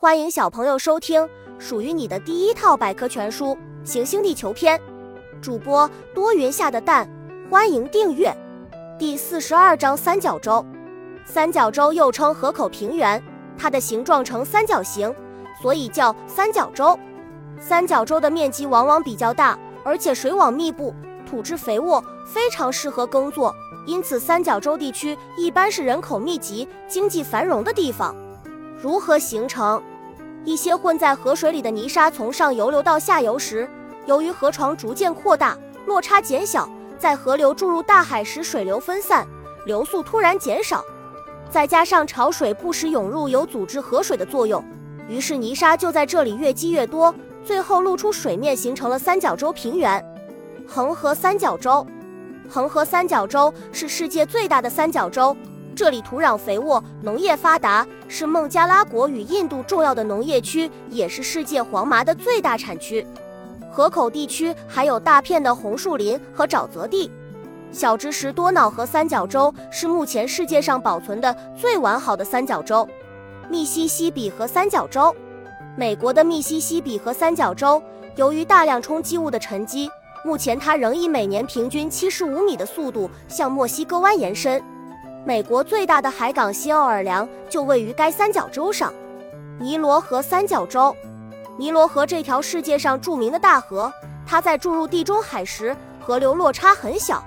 欢迎小朋友收听属于你的第一套百科全书《行星地球篇》，主播多云下的蛋，欢迎订阅。第四十二章三角洲。三角洲又称河口平原，它的形状呈三角形，所以叫三角洲。三角洲的面积往往比较大，而且水网密布，土质肥沃，非常适合耕作，因此三角洲地区一般是人口密集、经济繁荣的地方。如何形成？一些混在河水里的泥沙从上游流到下游时，由于河床逐渐扩大，落差减小，在河流注入大海时，水流分散，流速突然减少，再加上潮水不时涌入，有阻滞河水的作用，于是泥沙就在这里越积越多，最后露出水面，形成了三角洲平原。恒河三角洲，恒河三角洲是世界最大的三角洲。这里土壤肥沃，农业发达，是孟加拉国与印度重要的农业区，也是世界黄麻的最大产区。河口地区还有大片的红树林和沼泽地。小知识：多瑙河三角洲是目前世界上保存的最完好的三角洲。密西西比河三角洲，美国的密西西比河三角洲，由于大量冲击物的沉积，目前它仍以每年平均七十五米的速度向墨西哥湾延伸。美国最大的海港新奥尔良就位于该三角洲上。尼罗河三角洲，尼罗河这条世界上著名的大河，它在注入地中海时，河流落差很小，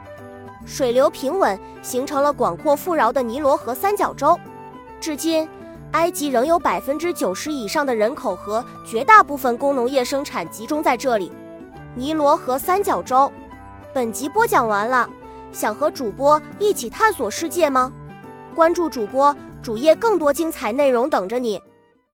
水流平稳，形成了广阔富饶的尼罗河三角洲。至今，埃及仍有百分之九十以上的人口和绝大部分工农业生产集中在这里。尼罗河三角洲，本集播讲完了。想和主播一起探索世界吗？关注主播主页，更多精彩内容等着你。